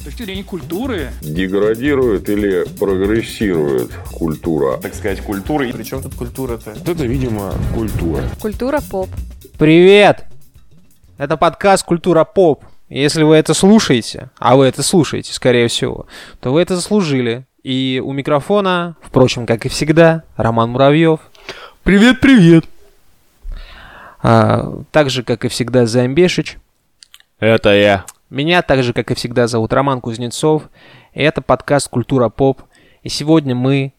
С точки зрения культуры, Деградирует или прогрессирует культура? так сказать, культуры. Причем тут культура-то? Вот это, видимо, культура. Культура поп. Привет! Это подкаст «Культура поп». Если вы это слушаете, а вы это слушаете, скорее всего, то вы это заслужили. И у микрофона, впрочем, как и всегда, Роман Муравьев. Привет, привет! А, так же, как и всегда, Замбешич. Это я. Меня, так же, как и всегда, зовут Роман Кузнецов. И это подкаст «Культура поп». И сегодня мы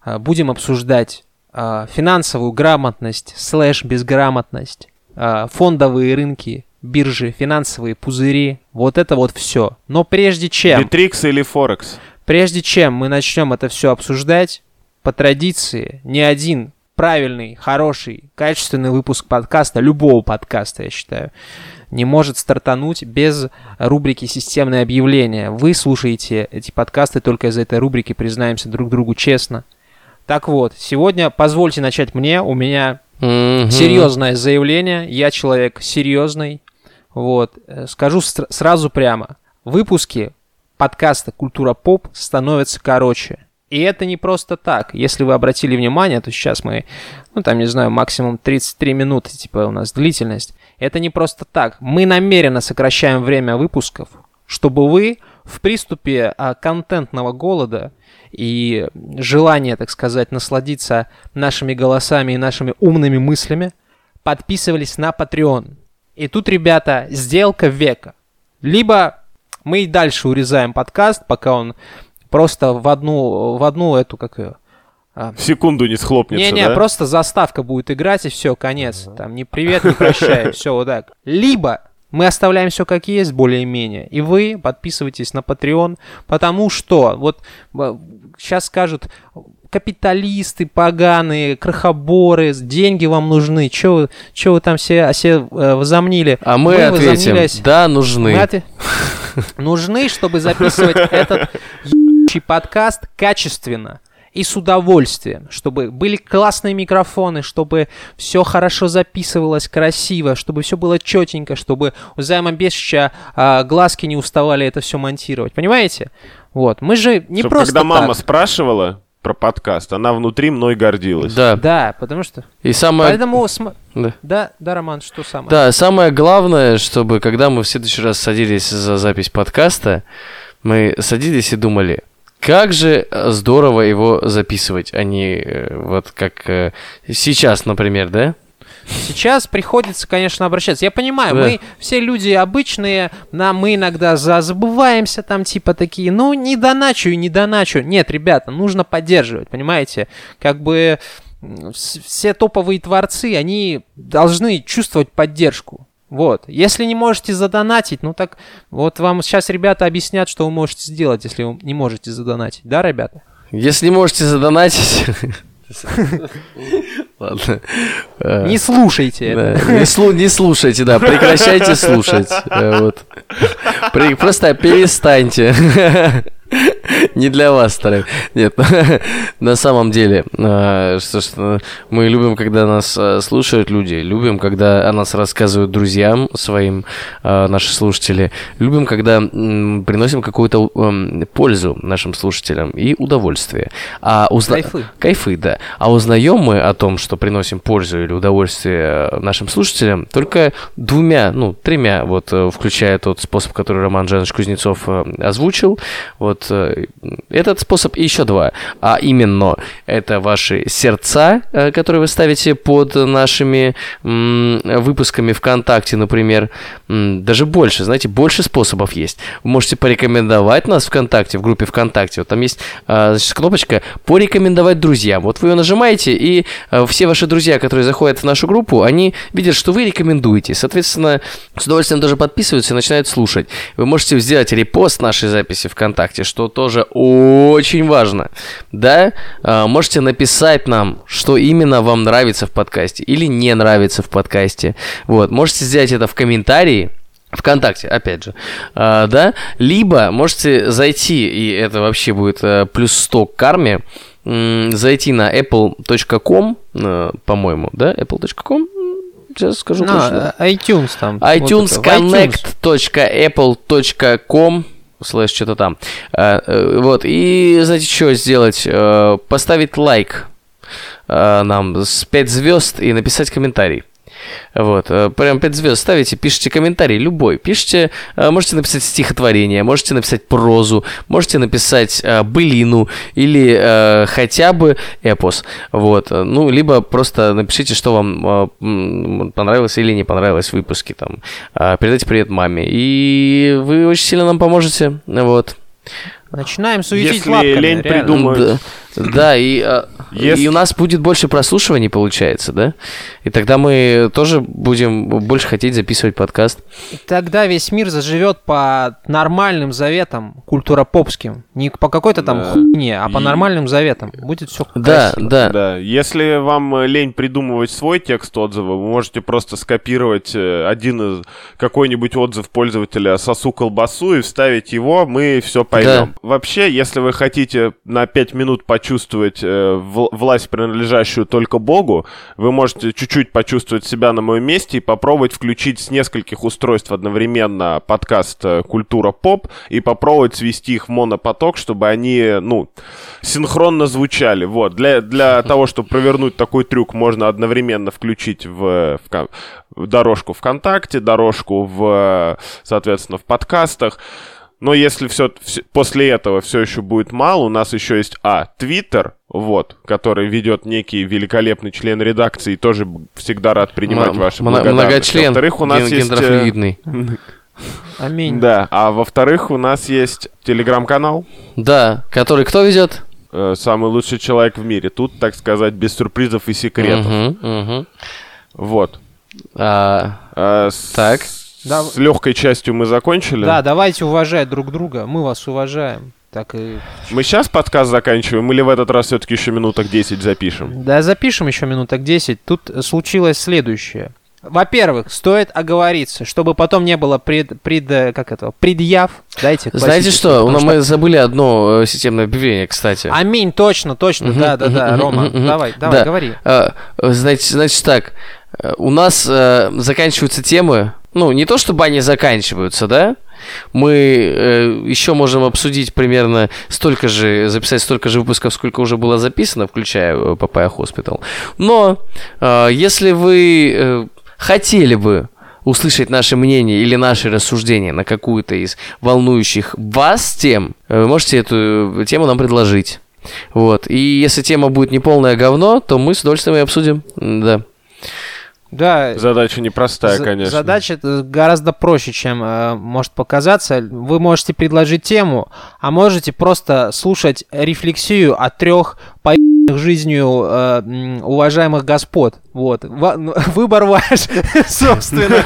а, будем обсуждать а, финансовую грамотность, слэш безграмотность, а, фондовые рынки, биржи, финансовые пузыри. Вот это вот все. Но прежде чем... Битрикс или Форекс? Прежде чем мы начнем это все обсуждать, по традиции, ни один правильный, хороший, качественный выпуск подкаста, любого подкаста, я считаю, не может стартануть без рубрики «Системное объявление». Вы слушаете эти подкасты только из этой рубрики, признаемся друг другу честно. Так вот, сегодня позвольте начать мне, у меня серьезное заявление, я человек серьезный. Вот, э, скажу сразу прямо, выпуски подкаста «Культура поп» становятся короче. И это не просто так. Если вы обратили внимание, то сейчас мы, ну там, не знаю, максимум 33 минуты, типа у нас длительность. Это не просто так. Мы намеренно сокращаем время выпусков, чтобы вы в приступе а, контентного голода и желания, так сказать, насладиться нашими голосами и нашими умными мыслями, подписывались на Patreon. И тут, ребята, сделка века. Либо мы и дальше урезаем подкаст, пока он просто в одну, в одну эту, как ее, В секунду не схлопнется, не-не, да? просто заставка будет играть, и все, конец. Там ни привет, ни прощай, все вот так. Либо мы оставляем все как есть, более-менее, и вы подписывайтесь на Patreon, потому что, вот сейчас скажут, капиталисты поганые, крохоборы, деньги вам нужны, что вы, чё вы там все, все э, возомнили? А мы, ответим, возомнились- да, нужны. мы отве- нужны, чтобы записывать этот ебучий подкаст качественно и с удовольствием, чтобы были классные микрофоны, чтобы все хорошо записывалось, красиво, чтобы все было четенько, чтобы у Займа Бешича а, глазки не уставали это все монтировать. Понимаете? Вот. Мы же не Чтоб просто когда мама так. спрашивала про подкаст, она внутри мной гордилась. Да. Да, потому что... И самое... Поэтому... см- Да. Да, да, Роман, что самое? Да, самое главное, чтобы когда мы в следующий раз садились за запись подкаста, мы садились и думали, как же э, здорово его записывать, а не э, вот как э, сейчас, например, да? Сейчас приходится, конечно, обращаться. Я понимаю, Да. мы все люди обычные, нам мы иногда за- забываемся там, типа такие, ну, не доначу и не доначу. Нет, ребята, нужно поддерживать, понимаете? Как бы все топовые творцы, они должны чувствовать поддержку. Вот. Если не можете задонатить, ну так вот вам сейчас ребята объяснят, что вы можете сделать, если вы не можете задонатить. Да, ребята? Если не можете задонатить... Ладно. Не слушайте. Да, Не, слу- не слушайте, да, прекращайте слушать. Э, Вот. Просто перестаньте. Не для вас стараюсь. Нет, на самом деле, э, что э, мы любим, когда нас э, слушают люди, любим, когда о нас рассказывают друзьям своим э, наши слушатели, любим, когда приносим какую-то пользу нашим слушателям и удовольствие. А узна- Кайфы. Кайфы, да. А узнаем мы о том, что приносим пользу или удовольствие э, нашим слушателям, только двумя, ну, тремя, вот, э, включая тот способ, который Роман Жанович Кузнецов э, озвучил. Вот э, этот способ и еще два. А именно, это ваши сердца, э, которые вы ставите под нашими выпусками ВКонтакте, например. Даже больше, знаете, больше способов есть. Вы можете порекомендовать нас ВКонтакте, в группе ВКонтакте. Вот там есть а, значит, кнопочка «Порекомендовать друзьям». Вот вы ее нажимаете, и все ваши друзья, которые заходят в нашу группу, они видят, что вы рекомендуете. Соответственно, с удовольствием тоже подписываются и начинают слушать. Вы можете сделать репост нашей записи ВКонтакте, что тоже очень важно. Да? А, Можете написать нам, что именно вам нравится в подкасте или не нравится в подкасте. Вот. Можете сделать это в комментарии. ВКонтакте, опять же, А, да, либо можете зайти, и это вообще будет э, плюс 100 к карме, зайти на apple.com, э, по-моему, да, apple.com, сейчас скажу Ну, точно. э, iTunes там. iTunes вот connect.apple.com слэш что-то там. Э, э, Вот, и знаете, что сделать? Э, Поставить лайк э, нам с 5 звезд и написать комментарий. Вот, э, прям 5 звезд ставите, пишите комментарий любой. Пишите, э, можете написать стихотворение, можете написать прозу, можете написать э, былину или хотя бы эпос. Вот, ну, либо просто напишите, что вам понравилось или не понравилось в выпуске. Там, передайте привет маме. И вы очень сильно нам поможете. Вот. Начинаем суетить Если лапками, лень реально. придумать. Думаю- Да, да, и, э, Если- и у нас будет больше прослушиваний, получается, да? И тогда мы тоже будем больше хотеть записывать подкаст. Тогда весь мир заживет по нормальным заветам культуропопским. Не по какой-то там Да. хуйне, а по И- нормальным заветам. Будет все Да, да. Да, если вам э, лень придумывать свой текст отзыва, вы можете просто скопировать э, один из какой-нибудь отзыв пользователя сосу колбасу и вставить его, мы все поймем. Вообще, если вы хотите на 5 минут почувствовать э, вл- власть, принадлежащую только Богу, вы можете чуть-чуть почувствовать себя на моем месте и попробовать включить с нескольких устройств одновременно подкаст э, «Культура поп» и попробовать свести их в монопоток, чтобы они, ну, синхронно звучали. Вот. Для, для того, чтобы провернуть такой трюк, можно одновременно включить в, в ко- в дорожку ВКонтакте, дорожку в, соответственно, в подкастах. Но если все, после этого все еще будет мало, у нас еще есть, а, Твиттер, вот, который ведет некий великолепный член редакции, и тоже всегда рад принимать М- ваши мно- благодарности. Многочлен, Во-вторых, у нас ген- есть... э, гендрофлюидный. Аминь. Да, а во-вторых, у нас есть телеграм-канал, Да, который кто ведет? э, самый лучший человек в мире. Тут, так сказать, без сюрпризов и секретов. Вот. А, А, с, Так. Да. С легкой частью мы закончили. Да, давайте уважать друг друга. Мы вас уважаем. Так и... Мы сейчас подкаст заканчиваем или в этот раз все-таки еще минуток 10 запишем? Да, запишем еще минуток 10. Тут случилось следующее. Во-первых, стоит оговориться, чтобы потом не было пред, пред, э, как это, предъяв. Дайте знаете что? потому Ну, мы забыли одно э, системное объявление, кстати. Аминь, точно, точно, Мгм, да, да, да, мгм, Рома, давай, давай, Да. говори. А, э, Значит, значит так, у нас э, заканчиваются темы, ну, не то чтобы они заканчиваются, да? Мы э, еще можем обсудить примерно столько же, записать столько же выпусков, сколько уже было записано, включая э, Papaya Hospital. Но э, если вы э, хотели бы услышать наше мнение или наши рассуждения на какую-то из волнующих вас тем, э, вы можете эту тему нам предложить. Вот. И если тема будет неполное говно, то мы с удовольствием ее обсудим. Да. Да, Задача непростая, за- конечно. задача гораздо проще, чем э, может показаться. Вы можете предложить тему, а можете просто слушать рефлексию от трех поебанных жизнью э, уважаемых господ. Вот. Ну, Выбор ваш, собственно.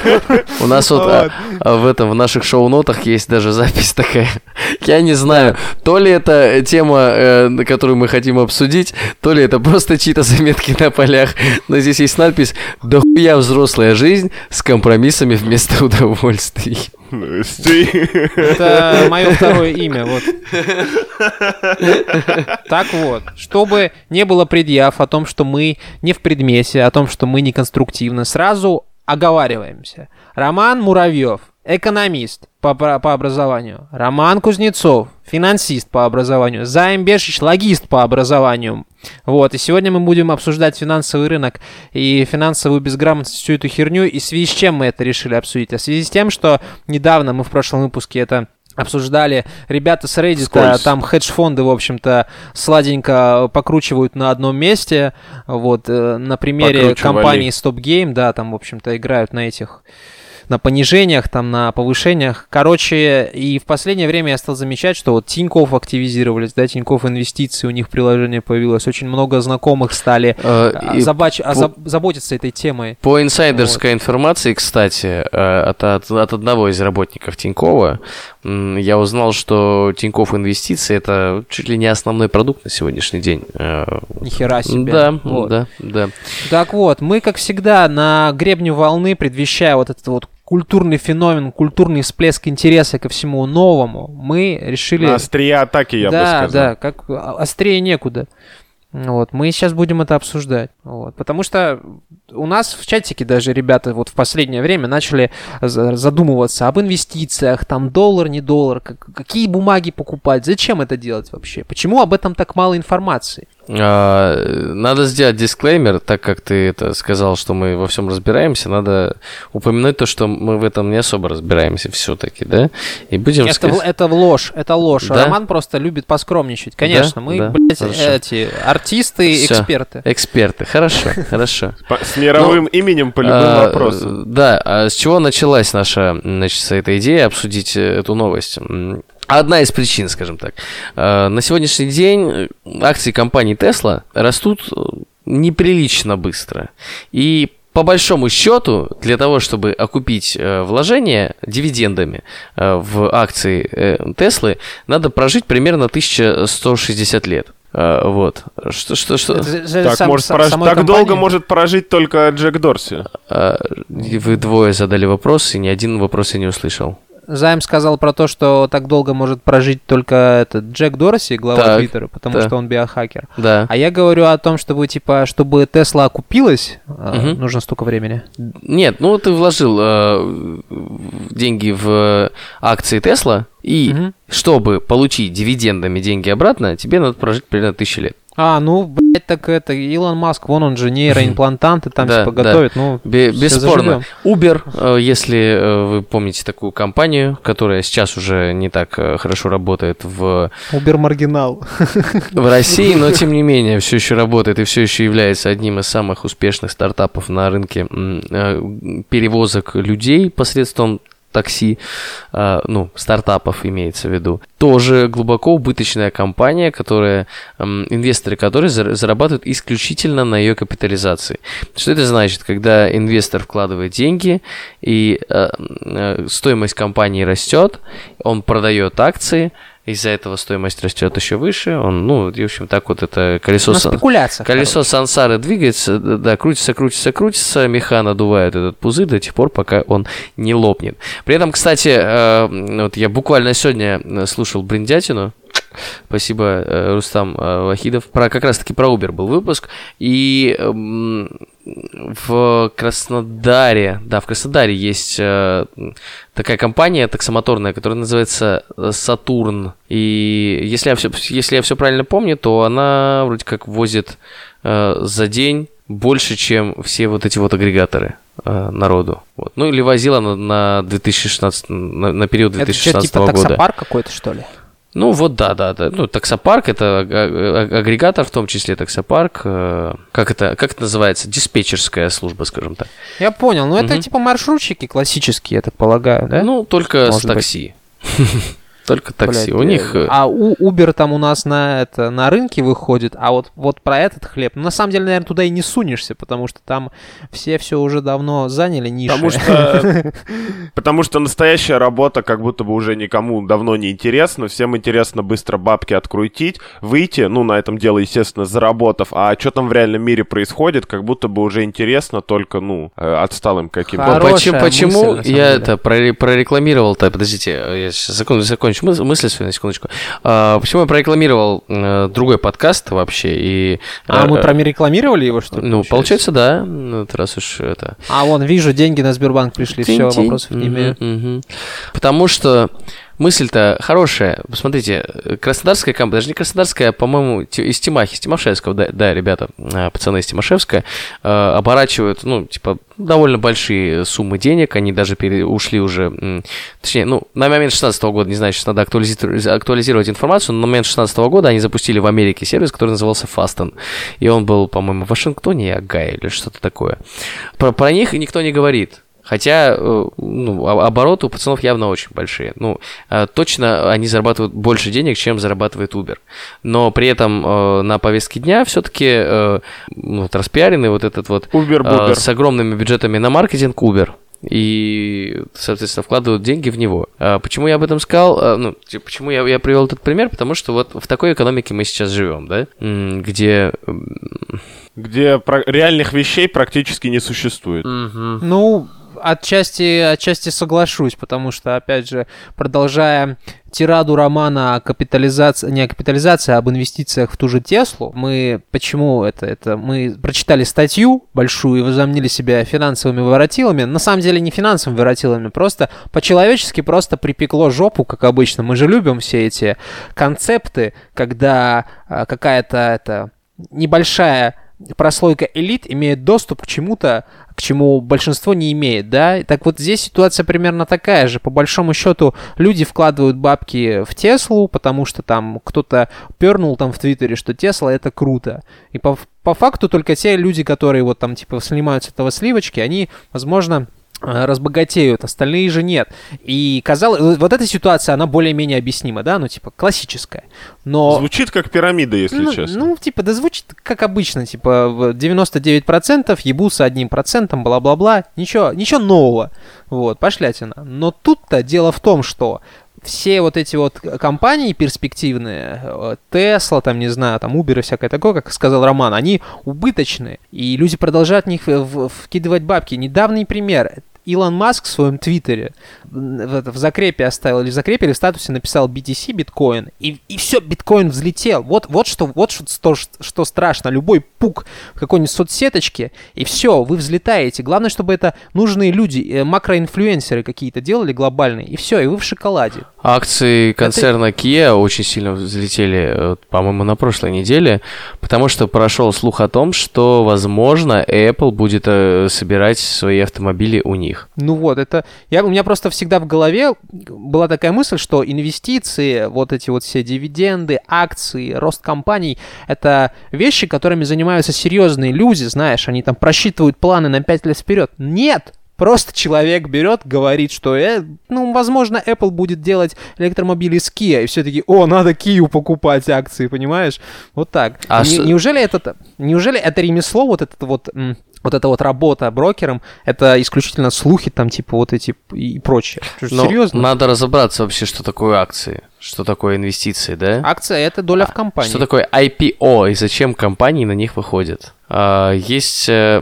У нас вот а, а, в этом, в наших шоу-нотах есть даже запись такая. Я не знаю, то ли это тема, э, которую мы хотим обсудить, то ли это просто чьи-то заметки на полях. Но здесь есть надпись «Да хуя взрослая жизнь с компромиссами вместо удовольствий». Это мое второе имя, вот. Так вот, чтобы не было предъяв о том, что мы не в предмете, о том, что мы не конструктивны, сразу оговариваемся. Роман Муравьев, экономист по, по образованию. Роман Кузнецов, финансист по образованию. Займ Бешич, логист по образованию. Вот, и сегодня мы будем обсуждать финансовый рынок и финансовую безграмотность, всю эту херню. И в связи с чем мы это решили обсудить? А в связи с тем, что недавно мы в прошлом выпуске это обсуждали ребята с Reddit, Вскользь. там хедж-фонды, в общем-то, сладенько покручивают на одном месте, вот, э, на примере компании Stop Game, да, там, в общем-то, играют на этих на понижениях, там, на повышениях. Короче, и в последнее время я стал замечать, что вот Тинькофф активизировались, да, Тинькофф инвестиции, у них приложение появилось, очень много знакомых стали Э, а, забач- а, по- заботиться этой темой. По инсайдерской информации, кстати, э, от, от, от одного из работников Тинькова, я узнал, что Тиньков Инвестиции это чуть ли не основной продукт на сегодняшний день. Э, Нихера себе. Да, Вот. да, да. Так вот, мы, как всегда, на гребне волны, предвещая вот этот вот культурный феномен, культурный всплеск интереса ко всему новому, мы решили... На острие атаки, я бы да, сказал. да, как а- острее некуда. Вот, мы сейчас будем это обсуждать. Вот, потому что у нас в чатике даже ребята вот в последнее время начали за- задумываться об инвестициях, там доллар, не доллар, как- какие бумаги покупать, зачем это делать вообще, почему об этом так мало информации. А, Надо сделать дисклеймер, так как ты это сказал, что мы во всем разбираемся, надо упомянуть то, что мы в этом не особо разбираемся все-таки, да? И будем Это, сказать... это ложь, это ложь. Да? Роман просто любит поскромничать. Конечно, мы, Да? блядь, Хорошо. эти артисты, Всё. эксперты. Эксперты, хорошо, хорошо. С мировым именем по любым А, вопросам. Да, а с чего началась наша, значит, эта идея обсудить э, эту новость? Одна из причин, скажем так. Э, На сегодняшний день э, акции компании Tesla растут э, неприлично быстро. И по большому счету, для того, чтобы окупить э, вложения дивидендами э, в акции э, Теслы, надо прожить примерно 1160 лет. Вот. Что, что, что? Это Так, сам- может, сам- прож- так компании- долго может прожить только Джек Дорси. Вы двое задали вопрос, и ни один вопрос я не услышал. Займ сказал про то, что так долго может прожить только этот Джек Дорси, глава Так, Твиттера, потому так. что он биохакер. Да. А я говорю о том, чтобы, типа, чтобы Тесла окупилась, Мгм. нужно столько времени. Нет, ну ты вложил э, деньги в акции Тесла, и Мгм. чтобы получить дивидендами деньги обратно, тебе надо прожить примерно тысячу лет. А, ну, так это, Илон Маск, вон он же нейроимплантанты там, Да, типа, да. готовит, ну, Бе- бесспорно. заживем. Uber, э, если э, вы помните такую компанию, которая сейчас уже не так э, хорошо работает в, Убер-маргинал. в России, но тем не менее все еще работает и все еще является одним из самых успешных стартапов на рынке перевозок людей посредством такси, э, ну, стартапов имеется в виду. Тоже глубоко убыточная компания, которая, инвесторы которой зар- зарабатывают исключительно на ее капитализации. Что это значит? Когда инвестор вкладывает деньги, и э, э, стоимость компании растет, он продает акции, из-за этого стоимость растет еще выше, он, ну, в общем, так вот это колесо... Сан-. Колесо сансары двигается, да, крутится, крутится, крутится, меха надувает этот пузырь до тех пор, пока он не лопнет. При этом, кстати, э, вот я буквально сегодня э, слушал Бриндятину, Спасибо, э, Рустам Вахидов. Про как раз-таки про Uber был выпуск. И эм, в Краснодаре, да, в Краснодаре есть э, такая компания таксомоторная, которая называется э, Сатурн. И если я все, если я все правильно помню, то она вроде как возит э, за день больше, чем все вот эти вот агрегаторы э, народу. Вот. Ну или возила на, на 2016, на, на период Это 2016 что, типа года. таксопарк какой-то, что ли? Ну вот да, да, да. Ну, таксопарк это агрегатор, в том числе таксопарк. э, Как это, как это называется? Диспетчерская служба, скажем так. Я понял, ну это Мгм. типа маршрутчики классические, я так полагаю, да? Ну, только с Может быть. Только такси. Блядь, У них... э, э, А у Uber там у нас на это на рынке выходит, а вот вот про этот хлеб, ну, на самом деле, наверное, туда и не сунешься, потому что там все все уже давно заняли ниши. Потому что, потому что настоящая работа как будто бы уже никому давно не интересна. Всем интересно быстро бабки открутить, выйти, ну, на этом дело, естественно, заработав. А что там в реальном мире происходит, как будто бы уже интересно только, ну, э, отсталым каким-то. Почему, почему мысль, на самом я деле. это проре- прорекламировал-то? Подождите, я сейчас закончу, закончу мыс- мысль свою на секундочку. А, почему я прорекламировал э, другой подкаст вообще? И, А э, мы прорекламировали его, что ли? Ну, получается, да. Ну, раз уж это... А вон, вижу, деньги на Сбербанк пришли, все, вопросов не имею. Потому что мысль-то хорошая. Посмотрите, э, Краснодарская компания, даже не Краснодарская, а, по-моему, из Тимахи, из Тимошевского, да, да, ребята, а, пацаны из Тимошевска, э, оборачивают, ну, типа, довольно большие суммы денег, они даже пере- ушли уже, точнее, ну, на момент 16 года, не знаю, сейчас надо актуализировать, актуализировать информацию, но на момент 16 года они запустили в Америке сервис, который назывался Fasten, и он был, по-моему, в Вашингтоне и Огайо или что-то такое. Про, про них никто не говорит. Хотя э, ну, обороты у пацанов явно очень большие. Ну, э, точно они зарабатывают больше денег, чем зарабатывает Uber. Но при этом э, на повестке дня все-таки ну, вот распиаренный вот этот вот Убер-бубер. с огромными бюджетами на маркетинг Uber. И, соответственно, вкладывают деньги в него. А почему я об этом сказал? Ну, почему я, я привел этот пример? Потому что вот в такой экономике мы сейчас живем, да? Где... Где про- реальных вещей практически не существует. Ну, отчасти, отчасти соглашусь, потому что, опять же, продолжая тираду романа о капитализации, не о капитализации, а об инвестициях в ту же Теслу, мы, почему это, это, мы прочитали статью большую и возомнили себя финансовыми воротилами, на самом деле не финансовыми воротилами, просто по-человечески просто припекло жопу, как обычно, мы же любим все эти концепты, когда а, какая-то это небольшая прослойка элит имеет доступ к чему-то, к чему большинство не имеет, да? Так вот здесь ситуация примерно такая же. По большому счету люди вкладывают бабки в Теслу, потому что там кто-то пернул там в Твиттере, что Тесла это круто. И по, по факту только те люди, которые вот там типа снимают этого сливочки, они, возможно, разбогатеют, остальные же нет. И казалось, вот эта ситуация, она более-менее объяснима, да, ну, типа, классическая. Но... Звучит как пирамида, если ну, честно. Ну, типа, да звучит как обычно, типа, 99% ебутся одним процентом, бла-бла-бла, ничего, ничего нового, вот, пошлятина. Но тут-то дело в том, что все вот эти вот компании перспективные, э, Tesla, там, не знаю, там, Uber и всякое такое, как сказал Роман, они убыточные, и люди продолжают в них вкидывать бабки. Недавний пример, Илон Маск в своем твиттере в, в закрепе оставил, или в закрепе, или в статусе написал BTC биткоин, и, и все, биткоин взлетел. Вот, вот, что, вот что, что страшно. Любой пук в какой-нибудь соцсеточке, и все, вы взлетаете. Главное, чтобы это нужные люди, э, макроинфлюенсеры какие-то делали глобальные, и все, и вы в шоколаде. Акции концерна это... Kia очень сильно взлетели, э, по-моему, на прошлой неделе, потому что прошел слух о том, что, возможно, Apple будет э, собирать свои автомобили у них. Ну вот, это... Я, у меня просто всегда в голове была такая мысль, что инвестиции, вот эти вот все дивиденды, акции, рост компаний, это вещи, которыми занимаются серьезные люди, знаешь, они там просчитывают планы на 5 лет вперед. Нет! Просто человек берет, говорит, что, э, ну, возможно, Apple будет делать электромобили с Kia, и все таки о, надо Kia покупать акции, понимаешь? Вот так. А Не, ш... Неужели это, неужели это ремесло, вот это вот вот эта вот работа брокером, это исключительно слухи там, типа, вот эти и прочее. Но Серьезно? Надо разобраться вообще, что такое акции, что такое инвестиции, да? Акция — это доля в компании. Что такое IPO и зачем компании на них выходят? А, есть, э,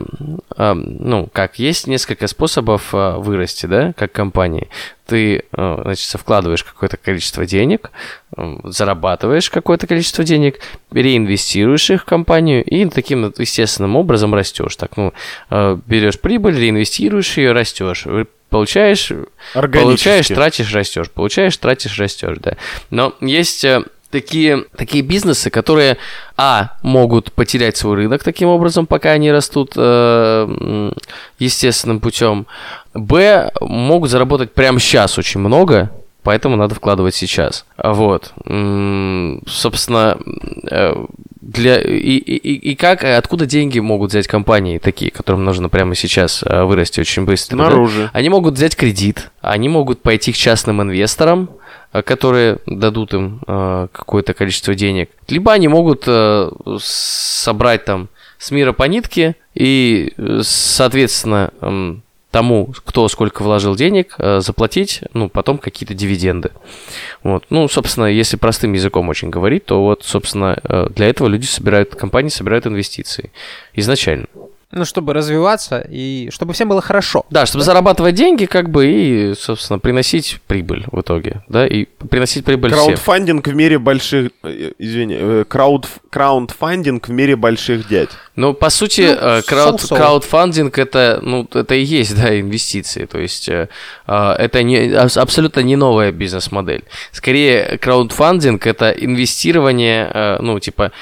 а, ну, как, есть несколько способов а, вырасти, да, как компании. Ты, значит, вкладываешь какое-то количество денег, зарабатываешь какое-то количество денег, реинвестируешь их в компанию и таким естественным образом растешь. Так, ну, берешь прибыль, реинвестируешь ее, растешь получаешь, получаешь, тратишь, растешь, получаешь, тратишь, растешь, да. Но есть э, такие, такие бизнесы, которые, а, могут потерять свой рынок таким образом, пока они растут э, естественным путем, б, могут заработать прямо сейчас очень много, поэтому надо вкладывать сейчас. Вот. Собственно, э, для и, и, и как, откуда деньги могут взять компании такие, которым нужно прямо сейчас э, вырасти очень быстро? Снаружи. Да? Они могут взять кредит, они могут пойти к частным инвесторам, которые дадут им э, какое-то количество денег. Либо они могут э, собрать там с мира по нитке и, соответственно, э, тому, кто сколько вложил денег, э, заплатить, ну, потом какие-то дивиденды. Вот. Ну, собственно, если простым языком очень говорить, то вот, собственно, э, для этого люди собирают, компании собирают инвестиции изначально. Ну, чтобы развиваться и чтобы всем было хорошо. Да, чтобы да? зарабатывать деньги, как бы, и, собственно, приносить прибыль в итоге, да, и приносить прибыль Краудфандинг всем. в мире больших, э, извини, э, крауд, краундфандинг в мире больших дядь. Ну, по сути, ну, э, крауд, краудфандинг это, ну, это и есть, да, инвестиции, то есть это не, абсолютно не новая бизнес-модель. Скорее, краудфандинг это инвестирование, ну, типа,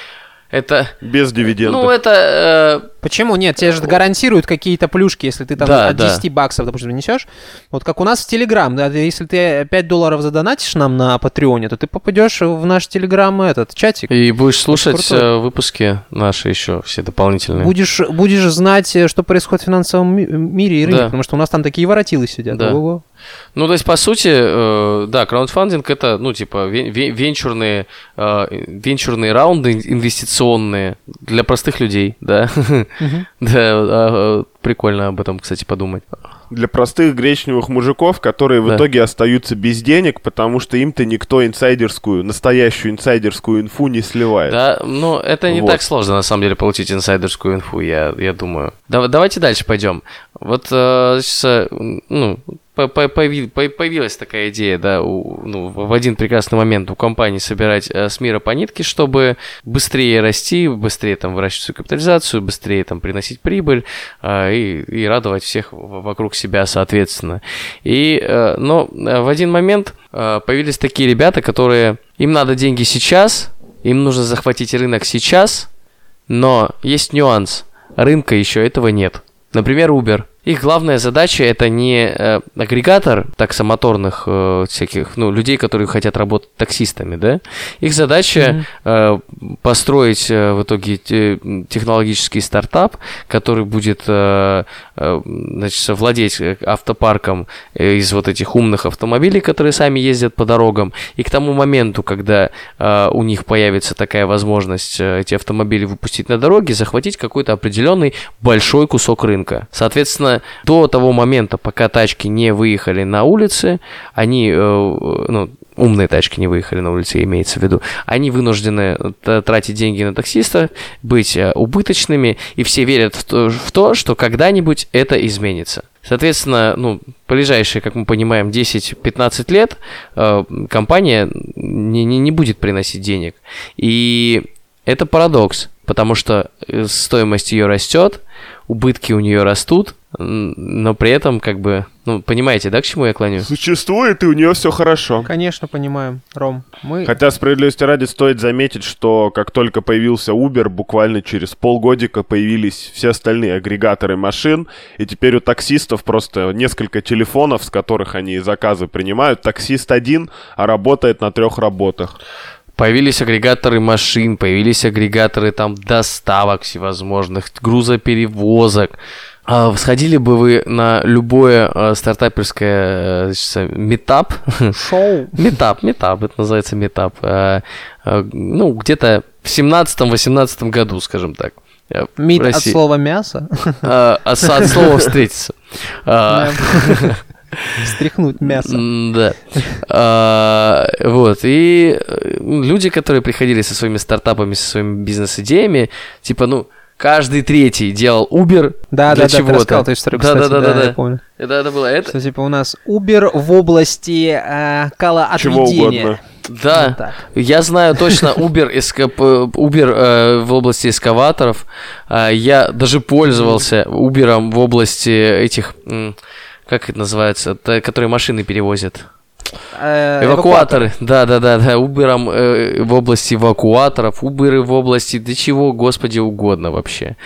это... Без дивидендов. Ну, это... Э... Почему нет? Тебе же гарантируют какие-то плюшки, если ты там да, от 10 да. баксов, допустим, несешь. Вот как у нас в Телеграм, да, если ты 5 долларов задонатишь нам на Патреоне, то ты попадешь в наш Телеграм этот чатик. И будешь слушать э, выпуски наши еще, все дополнительные. Будешь, будешь знать, э, что происходит в финансовом мире и рынке, да. потому что у нас там такие воротилы сидят. Да. Ну, то есть, по сути, э, да, краундфандинг это, ну, типа, вен- вен- венчурные, э, венчурные раунды инвестиционные для простых людей, да. Да, а, прикольно об этом, кстати, подумать. Для простых гречневых мужиков, которые в Да. итоге остаются без денег, потому что им-то никто инсайдерскую, настоящую инсайдерскую инфу не сливает. Да, ну, это не Вот. так сложно, на самом деле, получить инсайдерскую инфу, я, я думаю. Дав- давайте дальше пойдем. Вот, э, э, ну, по- по- появи- по- появилась такая идея, да, у- ну, в один прекрасный момент у компании собирать э, с мира по нитке, чтобы быстрее расти, быстрее там выращивать свою капитализацию, быстрее там приносить прибыль э, и, и радовать всех вокруг себя, соответственно. И, э, но в один момент появились такие ребята, которые, им надо деньги сейчас, им нужно захватить рынок сейчас, но есть нюанс. Рынка еще этого нет. Например, Uber. Их главная задача это не э, агрегатор таксомоторных э, всяких, ну, людей, которые хотят работать таксистами, да? Их задача э, построить э, в итоге те- технологический стартап, который будет э, значит, владеть э, автопарком э, из вот этих умных автомобилей, которые сами ездят по дорогам. И к тому моменту, когда э, у них появится такая возможность э, эти автомобили выпустить на дороге, захватить какой-то определенный большой кусок рынка. Соответственно, до того момента, пока тачки не выехали на улицы, они, э, ну, умные тачки не выехали на улице, имеется в виду, они вынуждены т- тратить деньги на таксиста, быть э, убыточными, и все верят в то, в то, что когда-нибудь это изменится. Соответственно, ну, ближайшие, как мы понимаем, 10-15 лет э, компания не, не, не будет приносить денег. И это парадокс, потому что э, стоимость ее растет, убытки у нее растут, но при этом, как бы, ну, понимаете, да, к чему я клоню? Существует, и у нее все хорошо. Конечно, понимаем, Ром. Мы... Хотя, справедливости ради, стоит заметить, что как только появился Uber, буквально через полгодика появились все остальные агрегаторы машин, и теперь у таксистов просто несколько телефонов, с которых они заказы принимают. Таксист один, а работает на трех работах. Появились агрегаторы машин, появились агрегаторы там доставок всевозможных, грузоперевозок. А Сходили бы вы на любое э, стартаперское э, метап, Шоу. метап, метап, это называется метап, э, ну, где-то в 17-18 году, скажем так. Мид от слова мясо. Э, от слова встретиться. А, Стряхнуть мясо. Да. А, Вот. И люди, которые приходили со своими стартапами, со своими бизнес-идеями, типа, ну, каждый третий делал Uber Да, для да, да, ты чего-то. рассказал эту историю, Да, кстати, да, да, да, я да. помню. Это, это было это. Что, типа, у нас Uber в области э, Чего калоотведения. угодно. Да. Вот так. Я знаю точно Uber, эска- п- Uber э, в области эскаваторов. А, Я даже пользовался Uber в области этих, как это называется, которые машины перевозят. Э, Эвакуаторы, да, да, да, да, Uber э, в области эвакуаторов, Uber в области до чего, господи, угодно вообще.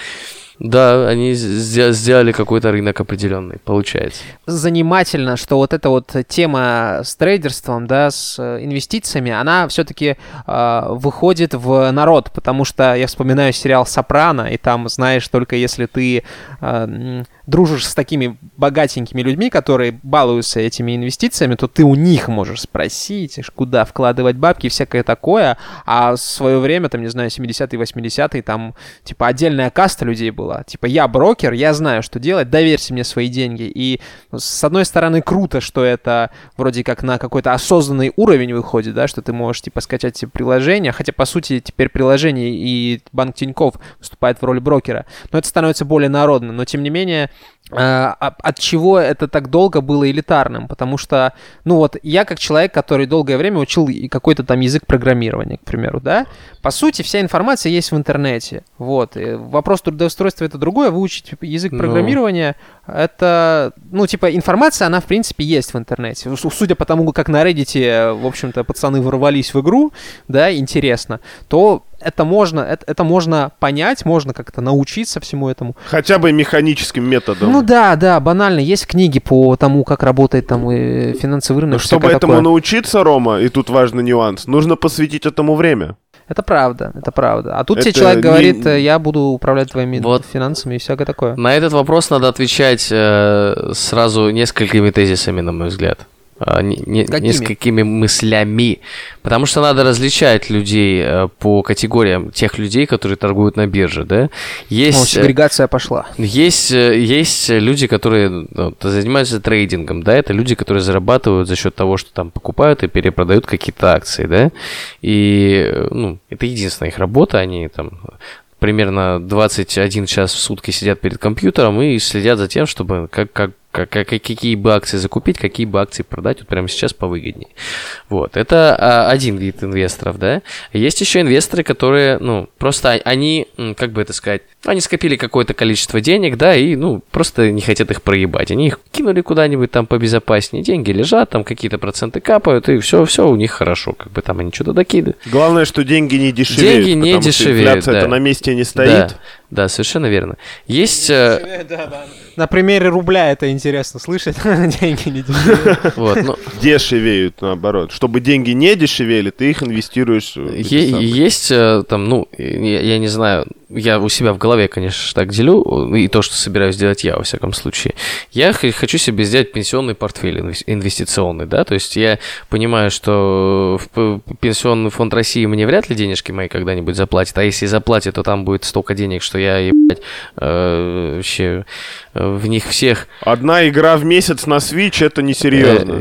Да, они сде- сделали какой-то рынок определенный, получается. занимательно, что вот эта вот тема с трейдерством, да, с э, инвестициями, она все-таки выходит в народ, потому что я вспоминаю сериал «Сопрано», и там, знаешь, только если ты э, дружишь с такими богатенькими людьми, которые балуются этими инвестициями, то ты у них можешь спросить, куда вкладывать бабки всякое такое, а в свое время, там, не знаю, 70-е, 80-е, там, типа, отдельная каста людей была, типа, я брокер, я знаю, что делать, доверься мне свои деньги, и ну, с одной стороны, круто, что это вроде как на какой-то осознанный уровень выходит, да, что ты можешь, типа, скачать себе приложение, хотя, по сути, теперь приложение и банк Тиньков выступает в роли брокера, но это становится более народным, но, тем не менее, э, а- от чего это так долго было элитарным? Потому что, ну вот, я как человек, который долгое время учил какой-то там язык программирования, к примеру, да, по сути, вся информация есть в интернете, вот, и вопрос трудоустройства это другое, выучить язык Ну. программирования, это, ну, типа, информация, она, в принципе, есть в интернете. Су- Судя по тому, как на Reddit, в общем-то, пацаны ворвались в игру, да, интересно, то это можно, это, это можно понять, можно как-то научиться всему этому. Хотя бы механическим методом. Ну да, да, банально. Есть книги по тому, как работает там э, финансовый рынок. Но чтобы всякое этому такое. научиться, Рома, и тут важный нюанс, нужно посвятить этому время. Это правда, это правда. А тут Это тебе человек говорит, я буду управлять твоими Вот. финансами и всякое такое. На этот вопрос надо отвечать э, сразу несколькими тезисами, на мой взгляд. А, не- не- Какими? несколькими мыслями. Потому что надо различать людей э, по категориям тех людей, которые торгуют на бирже, да? О, Есть, э, сегрегация пошла. есть, э, есть люди, которые ну, занимаются трейдингом, да, это люди, которые зарабатывают за счет того, что там покупают и перепродают какие-то акции, да, и, ну, это единственная их работа, они там примерно 21 час в сутки сидят перед компьютером и следят за тем, чтобы как, как, как, как- какие бы акции закупить, какие бы акции продать вот прямо сейчас повыгоднее. Вот, это а, один вид инвесторов, да. Есть еще инвесторы, которые, ну, просто а- они, как бы это сказать, они скопили какое-то количество денег, да, и, ну, просто не хотят их проебать. Они их кинули куда-нибудь там побезопаснее, деньги лежат, там какие-то проценты капают, и все, все у них хорошо, как бы там они что-то докидывают. Главное, что деньги не дешевеют. Деньги не дешевеют, инфляция-то да. на месте не стоит. Да, да, совершенно верно. Есть, э, На примере рубля это интересно слышать. Деньги не дешевеют. вот, ну, Дешевеют, наоборот. Чтобы деньги не дешевели, ты их инвестируешь в есть э, там, ну, я, я не знаю, я у себя в голове, конечно, так делю, и то, что собираюсь делать я, во всяком случае. Я хочу себе сделать пенсионный портфель инвес- инвестиционный, да, то есть я понимаю, что в пенсионный фонд России мне вряд ли денежки мои когда-нибудь заплатит, а если и заплатит, то там будет столько денег, что я, ебать, э, вообще э, в них всех... Одна игра в месяц на Switch это несерьезно.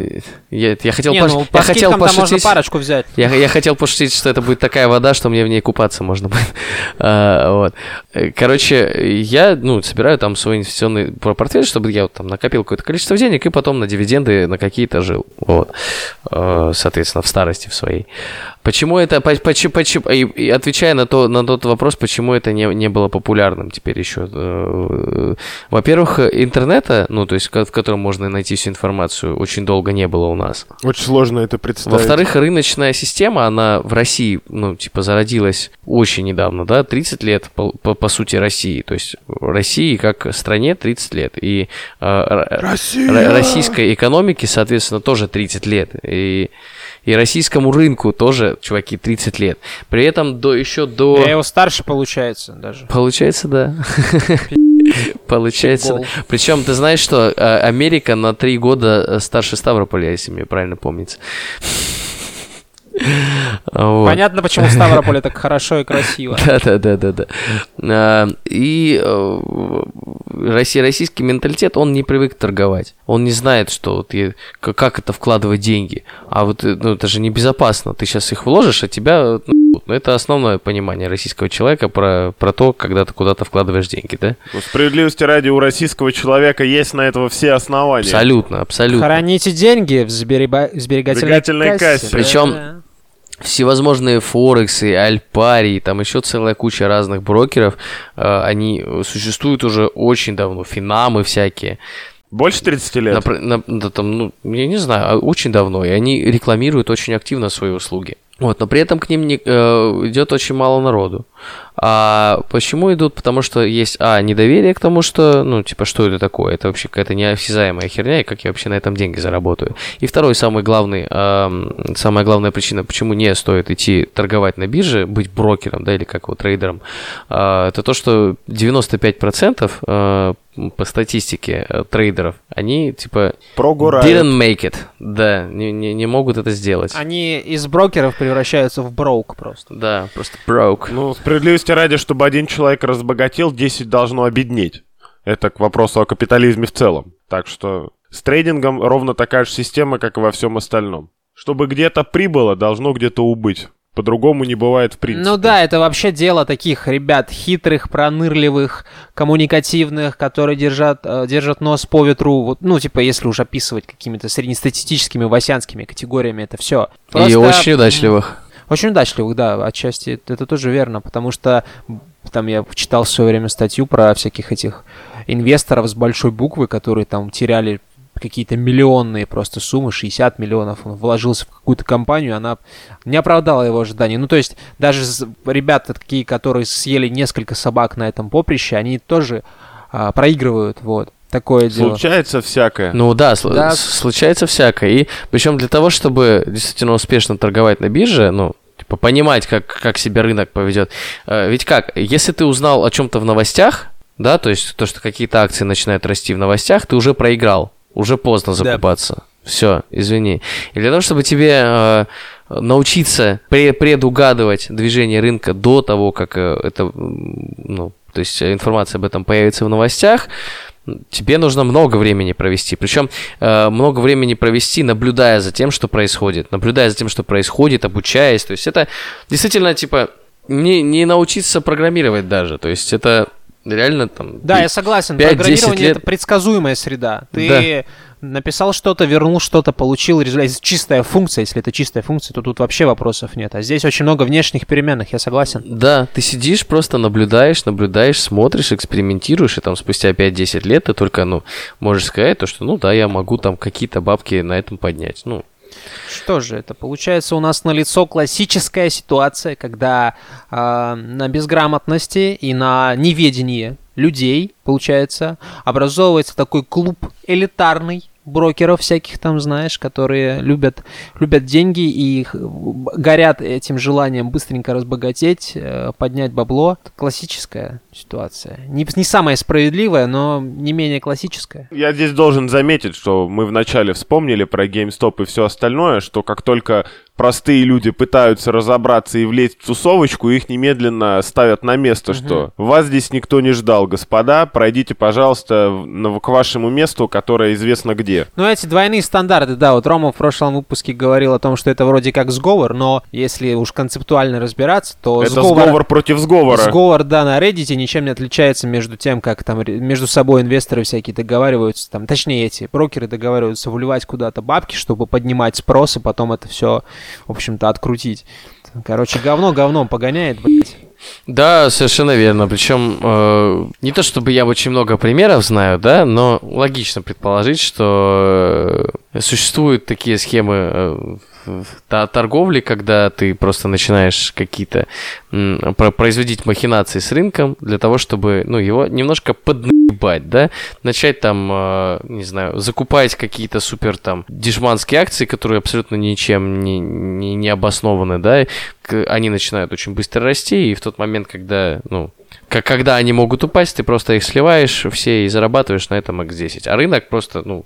Я, я хотел, Не, пош- ну я хотел там можно пошутить... парочку взять. Я, я хотел пошутить, что это будет такая вода, что мне в ней купаться можно будет. А, вот. Э, Короче, я, ну, собираю там свой инвестиционный пор- портфель, чтобы я вот там накопил какое-то количество денег и потом на дивиденды на какие-то жил. Вот. Э, Соответственно, в старости в своей. Почему это, по- почему, почему, и, и отвечая на, то, на тот вопрос, почему это не, не было популярным теперь еще. э, Во-первых, интернета, ну, то есть, в котором можно найти всю информацию, очень долго не было у нас. Очень сложно это представить. Во-вторых, рыночная система, она в России, ну, типа, зародилась очень недавно, да, 30 лет, по, по, по сути, России. То есть России как стране 30 лет. И э, Россия! российской экономике, соответственно, тоже 30 лет. И, и российскому рынку тоже, чуваки, 30 лет. При этом до, еще до... Я его старше, получается, даже. Получается, да. Получается. Причем ты знаешь, что э, Америка на три года э, старше Ставрополя, если мне правильно помнится. Вот. Понятно, почему в Ставрополе так хорошо и красиво. Да, да, да, да, да. А, И э, россий- российский менталитет, он не привык торговать. Он не знает, что вот как это вкладывать деньги. А вот э, ну, это же небезопасно. Ты сейчас их вложишь, а тебя ну, это основное понимание российского человека про, про то, когда ты куда-то вкладываешь деньги, да? Ну, справедливости ради, у российского человека есть на этого все основания. Абсолютно, абсолютно. Храните деньги в сбереба- сберегательной Сберегательной кассе. кассе. Причем Да. Всевозможные Форексы, Альпарии, там еще целая куча разных брокеров, э, они существуют уже очень давно, финамы всякие. Больше 30 лет? Напр- на- да, там, ну, я не знаю, а очень давно, и они рекламируют очень активно свои услуги. Вот, но при этом к ним не, э, идет очень мало народу. А почему идут? Потому что есть, а, недоверие к тому, что, ну, типа, что это такое? Это вообще какая-то неосязаемая херня, и как я вообще на этом деньги заработаю? И второй, самый главный, эм, самая главная причина, почему не стоит идти торговать на бирже, быть брокером, да, или как его, трейдером, э, это то, что 95% э, по статистике э, трейдеров, они, типа, Прогорают. didn't make it, да, не, не, не могут это сделать. Они из брокеров превращаются в броук просто. Да, просто broke. Ну, справедливости ради, чтобы один человек разбогател, 10 должно обеднеть. Это к вопросу о капитализме в целом. Так что с трейдингом ровно такая же система, как и во всем остальном. Чтобы где-то прибыло, должно где-то убыть. По-другому не бывает в принципе. Ну да, это вообще дело таких ребят хитрых, пронырливых, коммуникативных, которые держат, э, держат нос по ветру. Вот, ну, типа, если уж описывать какими-то среднестатистическими, васянскими категориями, это все. И очень удачливых. Очень удачливых, да, отчасти это тоже верно, потому что там я читал в свое время статью про всяких этих инвесторов с большой буквы, которые там теряли какие-то миллионные просто суммы, 60 миллионов, он вложился в какую-то компанию, она не оправдала его ожиданий. Ну, то есть, даже ребята такие, которые съели несколько собак на этом поприще, они тоже а, проигрывают, вот. Такое дело. Случается всякое. Ну да, сл- Да. случается всякое. И причем для того, чтобы действительно успешно торговать на бирже, ну, типа, типа, понимать, как, как себя рынок поведет. Э, ведь как, если ты узнал о чем-то в новостях, да, то есть то, что какие-то акции начинают расти в новостях, ты уже проиграл, уже поздно закупаться. Да. Все, извини. И для того, чтобы тебе э, научиться пре- предугадывать движение рынка до того, как э, это, ну, то есть информация об этом появится в новостях, тебе нужно много времени провести. Причем э, много времени провести, наблюдая за тем, что происходит. Наблюдая за тем, что происходит, обучаясь. То есть это действительно, типа, не, не научиться программировать даже. То есть это реально там... Да, я согласен. Программирование лет... это предсказуемая среда. Ты... Да написал что-то, вернул что-то, получил результат. Чистая функция, если это чистая функция, то тут вообще вопросов нет. А здесь очень много внешних переменных, я согласен. Да, ты сидишь, просто наблюдаешь, наблюдаешь, смотришь, экспериментируешь, и там спустя 5-10 лет ты только, ну, можешь сказать то, что, ну да, я могу там какие-то бабки на этом поднять. Ну, что же это? Получается, у нас на лицо классическая ситуация, когда э, на безграмотности и на неведении людей, получается, образовывается такой клуб элитарный, брокеров всяких там, знаешь, которые любят, любят деньги и горят этим желанием быстренько разбогатеть, э, поднять бабло. Классическая ситуация. Не, не самая справедливая, но не менее классическая. Я здесь должен заметить, что мы вначале вспомнили про GameStop и все остальное, что как только простые люди пытаются разобраться и влезть в тусовочку, их немедленно ставят на место, угу. что вас здесь никто не ждал, господа, пройдите, пожалуйста, к вашему месту, которое известно где. Ну, эти двойные стандарты, да, вот Рома в прошлом выпуске говорил о том, что это вроде как сговор, но если уж концептуально разбираться, то это сговор, сговор против сговора. Сговор, да, на Reddit ничем не отличается между тем, как там между собой инвесторы всякие договариваются, там, точнее эти брокеры договариваются вливать куда-то бабки, чтобы поднимать спрос, и потом это все в общем-то, открутить. Короче, говно говном погоняет, блядь. Да, совершенно верно. Причем э, не то чтобы я очень много примеров знаю, да, но логично предположить, что э, существуют такие схемы э, торговли, когда ты просто начинаешь какие-то производить махинации с рынком для того, чтобы ну, его немножко поднебать, да, начать там, э, не знаю, закупать какие-то супер там дешманские акции, которые абсолютно ничем не, не, не обоснованы, да, они начинают очень быстро расти, и в тот момент, когда, ну, как, когда они могут упасть, ты просто их сливаешь все и зарабатываешь на этом X10. А рынок просто, ну,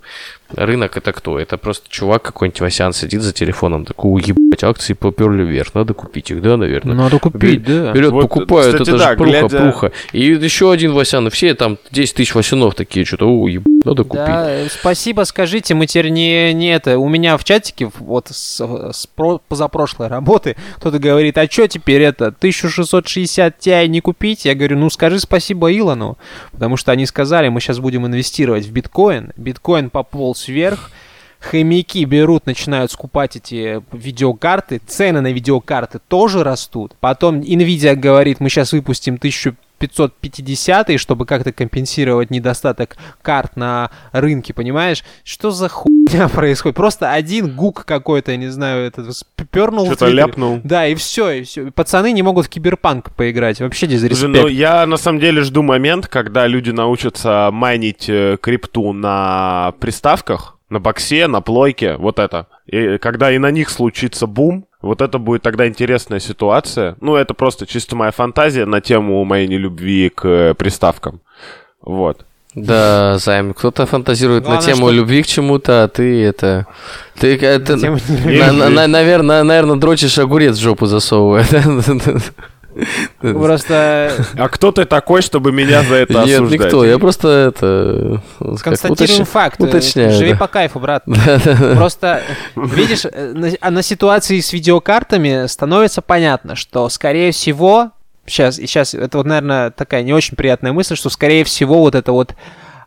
рынок это кто? Это просто чувак какой-нибудь Васян сидит за телефоном, такой, ебать, акции поперли вверх, надо купить их, да, наверное? Надо купить, Бер, да. Берет, вот, покупают, кстати, это да, же пруха, глядя... пруха. И еще один Васян, и все там 10 тысяч Васянов такие, что-то, о, ебать, надо купить. Да, спасибо, скажите, мы теперь не, не это, у меня в чатике вот с, с про, позапрошлой работы кто-то говорит, а что теперь это, 1660 Ti не купить? Я говорю, ну скажи спасибо Илону, потому что они сказали, мы сейчас будем инвестировать в биткоин, биткоин пополз вверх, хомяки берут, начинают скупать эти видеокарты, цены на видеокарты тоже растут. Потом Nvidia говорит, мы сейчас выпустим 1000 550, чтобы как-то компенсировать недостаток карт на рынке, понимаешь? Что за хуйня происходит? Просто один гук какой-то, я не знаю, этот пернул. Что-то ляпнул. Да, и все, и все. Пацаны не могут в киберпанк поиграть. Вообще дизреспект. Ну, я на самом деле жду момент, когда люди научатся майнить э, крипту на приставках, на боксе, на плойке, вот это. И когда и на них случится бум, вот это будет тогда интересная ситуация. Ну, это просто чисто моя фантазия на тему моей нелюбви к э, приставкам. Вот. Да, Займ, кто-то фантазирует Главное, на тему что... любви к чему-то, а ты это... Ты это... На, на, на, наверное, наверное, дрочишь огурец в жопу засовывая. Просто... А кто ты такой, чтобы меня за это осуждать? Нет, никто. Я просто это... Констатирую факт. Уточняю. Живи по кайфу, брат. Просто, видишь, на, а на ситуации с видеокартами становится понятно, что, скорее всего, сейчас, сейчас, это вот, наверное, такая не очень приятная мысль, что, скорее всего, вот это вот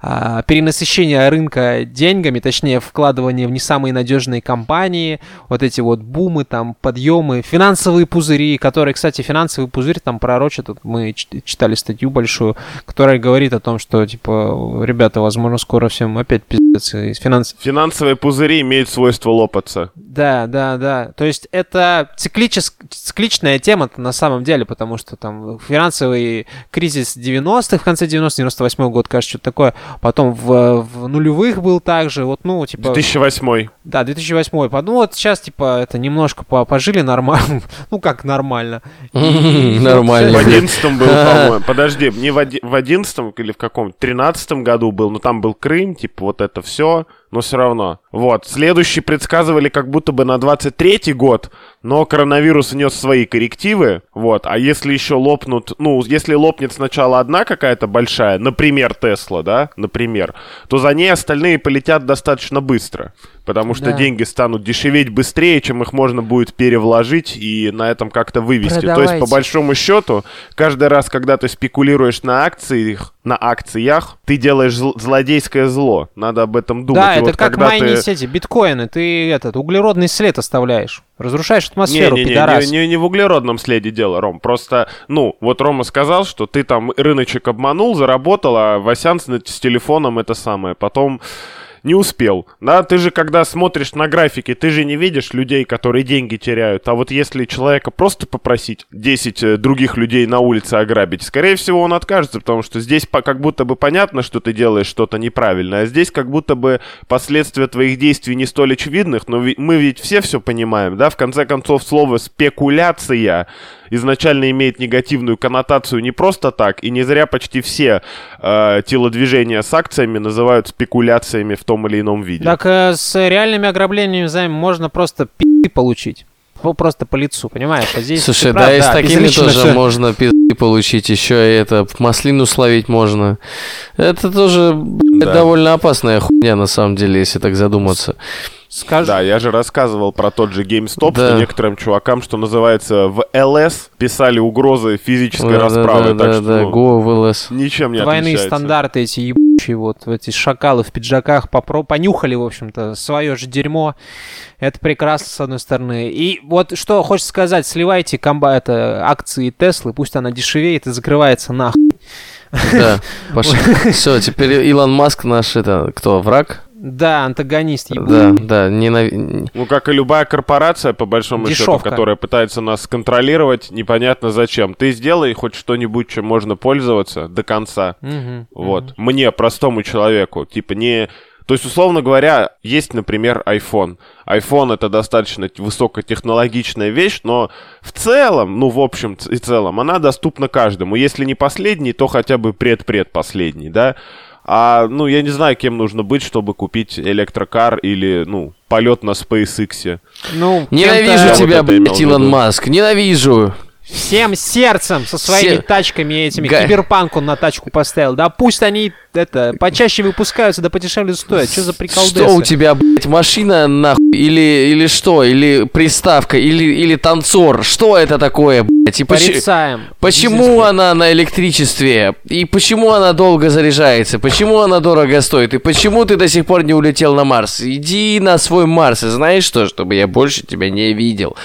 а, перенасыщение рынка деньгами, точнее вкладывание в не самые надежные компании, вот эти вот бумы, там, подъемы, финансовые пузыри, которые, кстати, финансовый пузырь там пророчат, вот мы читали статью большую, которая говорит о том, что, типа, ребята, возможно, скоро всем опять пиздец из финанс... Финансовые пузыри имеют свойство лопаться. Да, да, да. То есть это цикличес... цикличная тема на самом деле, потому что там финансовый кризис 90-х, в конце 90-х, 98 год, кажется, что-то такое, потом в, в нулевых был также, вот, ну, типа... 2008. Да, 2008. Ну вот сейчас, типа, это немножко по- пожили нормально. Ну как нормально. И- В Нормально. одиннадцатом был, по-моему. Подожди, не в оди- в одиннадцатом или в каком? тринадцатом году был, но там был Крым, типа вот это все, но все равно. Вот. Следующий предсказывали как будто бы на 23-й год, но коронавирус внес свои коррективы, вот. А если еще лопнут, ну, если лопнет сначала одна какая-то большая, например, Тесла, да, например, то за ней остальные полетят достаточно быстро. Потому что Да. деньги станут дешеветь быстрее, чем их можно будет перевложить и на этом как-то вывести. То есть, по Продавайте. большому счету, каждый раз, когда ты спекулируешь на акциях, на акциях, ты делаешь зл- злодейское зло. Надо об этом думать. Да, И это вот как майнить ты... эти биткоины. Ты этот углеродный след оставляешь. Разрушаешь атмосферу, не, не, пидорас. не, не, не в углеродном следе дело, Ром. Просто, ну, вот Рома сказал, что ты там рыночек обманул, заработал, а Васян с, с телефоном это самое. Потом не успел. Да, ты же, когда смотришь на графики, ты же не видишь людей, которые деньги теряют. А вот если человека просто попросить 10 э, других людей на улице ограбить, скорее всего, он откажется, потому что здесь как будто бы понятно, что ты делаешь что-то неправильное, а здесь как будто бы последствия твоих действий не столь очевидных, но мы ведь все все понимаем, да? В конце концов, слово «спекуляция» изначально имеет негативную коннотацию не просто так, и не зря почти все э, телодвижения с акциями называют спекуляциями в том или ином виде. Так э, с реальными ограблениями займ можно просто пи получить. Ну, просто по лицу, понимаешь? А здесь Слушай, да, прав, и с такими тоже всё. можно пизды получить, еще и это, маслину словить можно. Это тоже Да. довольно опасная хуйня, на самом деле, если так задуматься. Скажу, Да, я же рассказывал про тот же GameStop, Да. что некоторым чувакам, что называется, в ЛС писали угрозы физической Да, да, расправы, да, так да, что да, ну, go в ЛС. ничем не двойные отличается. стандарты эти ебучие, вот эти шакалы в пиджаках попро... понюхали, в общем-то, свое же дерьмо. Это прекрасно, с одной стороны. И вот что хочется сказать, сливайте комба это акции Теслы, пусть она дешевеет и закрывается нахуй. Да, пошли. Все, теперь Илон Маск наш, это, кто, враг? Да, антагонист ебучий. Да, да, ненави- Ну, как и любая корпорация, по большому счету, Дешевка. которая пытается нас контролировать, непонятно зачем. Ты сделай хоть что-нибудь, чем можно пользоваться до конца. Мгм. Вот. Мне, простому человеку. Типа не... То есть, условно говоря, есть, например, iPhone. iPhone это достаточно высокотехнологичная вещь, но в целом, ну, в общем и целом, она доступна каждому. Если не последний, то хотя бы предпредпоследний, да? А, ну, я не знаю, кем нужно быть, чтобы купить электрокар или, ну, полет на SpaceX. Ну, Ненавижу тебя, вот блядь, Илон. Маск, ненавижу. Всем сердцем со своими Все- тачками этими. Га- Киберпанк он на тачку поставил. Да пусть они это почаще выпускаются, да подешевле стоят. Что за приколдесы? Что у тебя, блядь, машина нахуй? Или, или что? Или приставка? Или, или танцор? Что это такое, блядь? И. Порицаем. Почему она на электричестве? И почему она долго заряжается? Почему она дорого стоит? И почему ты до сих пор не улетел на Марс? Иди на свой Марс, и знаешь что? Чтобы я больше тебя не видел.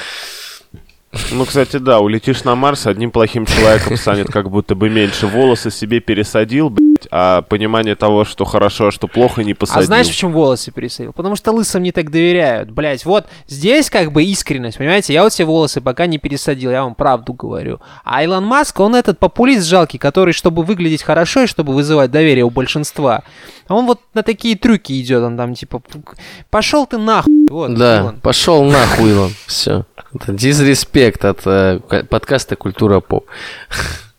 Ну, кстати, да, улетишь на Марс, одним плохим человеком станет как будто бы меньше. Волосы себе пересадил, блядь, а понимание того, что хорошо, а что плохо, не посадил. А знаешь, почему волосы пересадил? Потому что лысым не так доверяют. Блять, вот здесь как бы искренность, понимаете? Я вот все волосы пока не пересадил, я вам правду говорю. А Илон Маск, он этот популист жалкий, который, чтобы выглядеть хорошо и чтобы вызывать доверие у большинства, он вот на такие трюки идет, он там типа, пошел ты нахуй. Вот, Да, Илон. пошел нахуй, Илон. Все. Дизреспект от э, подкаста «Культура поп».